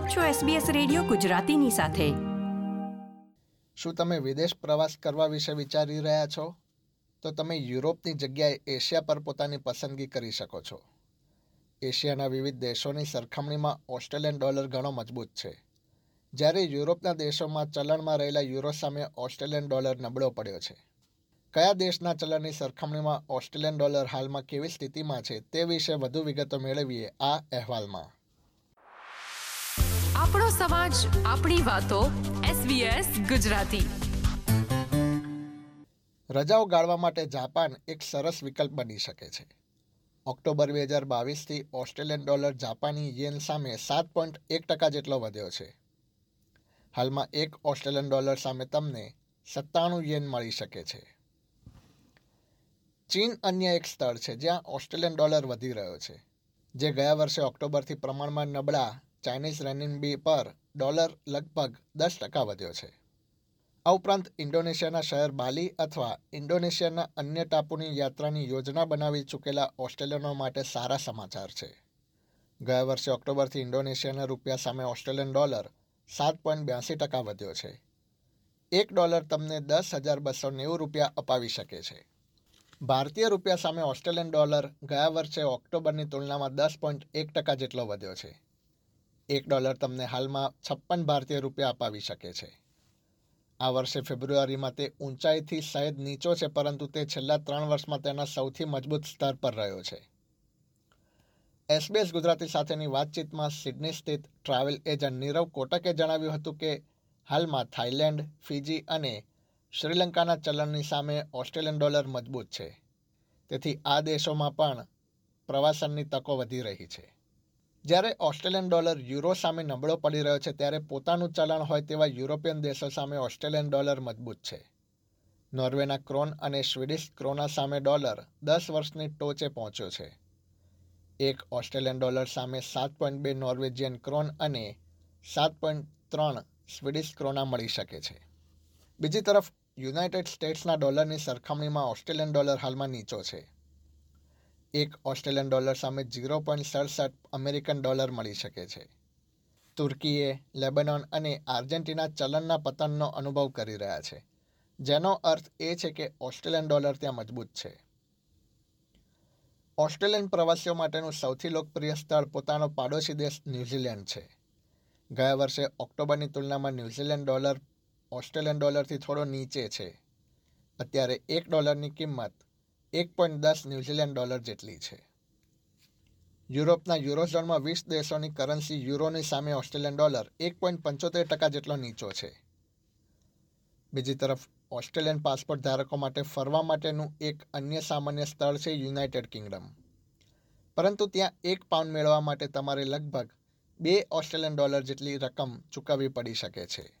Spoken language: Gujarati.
આપ છો SBS રેડિયો ગુજરાતીની સાથે. શું તમે વિદેશ પ્રવાસ કરવા વિશે વિચારી રહ્યા છો? તો તમે યુરોપની જગ્યાએ એશિયા પર પોતાની પસંદગી કરી શકો છો. એશિયાના વિવિધ દેશોની સરખામણીમાં ઓસ્ટ્રેલિયન ડોલર ઘણો મજબૂત છે. જ્યારે યુરોપના દેશોમાં ચલણમાં રહેલા યુરો સામે ઓસ્ટ્રેલિયન ડોલર નબળો પડ્યો છે. કયા દેશના ચલણની સરખામણીમાં ઓસ્ટ્રેલિયન ડોલર હાલમાં કેવી સ્થિતિમાં છે તે વિશે વધુ વિગતો મેળવીએ આ અહેવાલમાં. આપણો સમાજ, આપણી વાતો SBS ગુજરાતી. રજાઓ ગાળવા માટે જાપાન એક સરસ વિકલ્પ બની શકે છે. ઓક્ટોબર બે હજાર બાવીસથી ઓસ્ટ્રેલિયન ડોલર જાપાની યેન સામે સાત પોઈન્ટ એક ટકા જેટલો વધ્યો છે. હાલમાં એક ઓસ્ટ્રેલિયન ડોલર સામે તમને સત્તાણું યેન મળી શકે છે. ચીન અન્ય એક સ્થળ છે જ્યાં ઓસ્ટ્રેલિયન ડોલર વધી રહ્યો છે, જે ગયા વર્ષે ઓક્ટોબરથી પ્રમાણમાં નબળા ચાઇનીઝ રેનિનબી પર ડોલર લગભગ દસ ટકા વધ્યો છે. આ ઉપરાંત ઇન્ડોનેશિયાના શહેર બાલી અથવા ઇન્ડોનેશિયાના અન્ય ટાપુની યાત્રાની યોજના બનાવી ચૂકેલા ઓસ્ટ્રેલિયનો માટે સારા સમાચાર છે. ગયા વર્ષે ઓક્ટોબરથી ઇન્ડોનેશિયાના રૂપિયા સામે ઓસ્ટ્રેલિયન ડોલર સાત પોઈન્ટ બ્યાસી ટકા વધ્યો છે. એક ડોલર તમને દસ હજાર બસો નેવું રૂપિયા અપાવી શકે છે. ભારતીય રૂપિયા સામે ઓસ્ટ્રેલિયન ડોલર ગયા વર્ષે ઓક્ટોબરની તુલનામાં દસ પોઈન્ટ એક ટકા જેટલો વધ્યો છે. એક ડોલર તમને હાલમાં છપ્પન ભારતીય રૂપિયા અપાવી શકે છે. આ વર્ષે ફેબ્રુઆરીમાં તે ઊંચાઈથી સહેજ નીચો છે, પરંતુ તે છેલ્લા ત્રણ વર્ષમાં તેના સૌથી મજબૂત સ્તર પર રહ્યો છે. એસબીએસ ગુજરાતી સાથેની વાતચીતમાં સિડની સ્થિત ટ્રાવેલ એજન્ટ નીરવ કોટકે જણાવ્યું હતું કે, હાલમાં થાઇલેન્ડ, ફિજી અને શ્રીલંકાના ચલણની સામે ઓસ્ટ્રેલિયન ડોલર મજબૂત છે. તેથી આ દેશોમાં પણ પ્રવાસનની તકો વધી રહી છે. જ્યારે ઓસ્ટ્રેલિયન ડોલર યુરો સામે નબળો પડી રહ્યો છે, ત્યારે પોતાનું ચલણ હોય તેવા યુરોપિયન દેશો સામે ઓસ્ટ્રેલિયન ડોલર મજબૂત છે. નોર્વેના ક્રોન અને સ્વીડિશ ક્રોના સામે ડોલર દસ વર્ષની ટોચે પહોંચ્યો છે. એક ઓસ્ટ્રેલિયન ડોલર સામે સાત પોઈન્ટ બે નોર્વેજિયન ક્રોન અને સાત પોઈન્ટ ત્રણ સ્વીડિશ ક્રોના મળી શકે છે. બીજી તરફ યુનાઇટેડ સ્ટેટ્સના ડોલરની સરખામણીમાં ઓસ્ટ્રેલિયન ડોલર હાલમાં નીચો છે. એક ઓસ્ટ્રેલિયન ડોલર સામે ઝીરો પોઈન્ટ સડસઠ અમેરિકન ડોલર મળી શકે છે. તુર્કીએ લેબનોન અને આર્જેન્ટિના ચલણના પતનનો અનુભવ કરી રહ્યા છે. જેનો અર્થ એ છે કે ઓસ્ટ્રેલિયન ડોલર ત્યાં મજબૂત છે. ઓસ્ટ્રેલિયન પ્રવાસીઓ માટેનું સૌથી લોકપ્રિય સ્થળ પોતાનો પાડોશી દેશ ન્યૂઝીલેન્ડ છે. ગયા વર્ષે ઓક્ટોબરની તુલનામાં ન્યૂઝીલેન્ડ ડોલર ઓસ્ટ્રેલિયન ડોલરથી થોડો નીચે છે. અત્યારે એક ડોલરની કિંમત એક પોઈન્ટ દસ ન્યૂઝીલેન્ડ ડોલર જેટલી છે. યુરોપના યુરોઝોનમાં વીસ દેશોની કરન્સી યુરોની સામે ઓસ્ટ્રેલિયન ડોલર એક પોઈન્ટ પંચોતેર ટકા જેટલો નીચો છે. બીજી તરફ, ઓસ્ટ્રેલિયન પાસપોર્ટ ધારકો માટે ફરવા માટેનું એક અન્ય સામાન્ય સ્થળ છે યુનાઇટેડ કિંગડમ. પરંતુ ત્યાં એક પાઉન્ડ મેળવવા માટે તમારે લગભગ બે ઓસ્ટ્રેલિયન ડોલર જેટલી રકમ ચૂકવવી પડી શકે છે.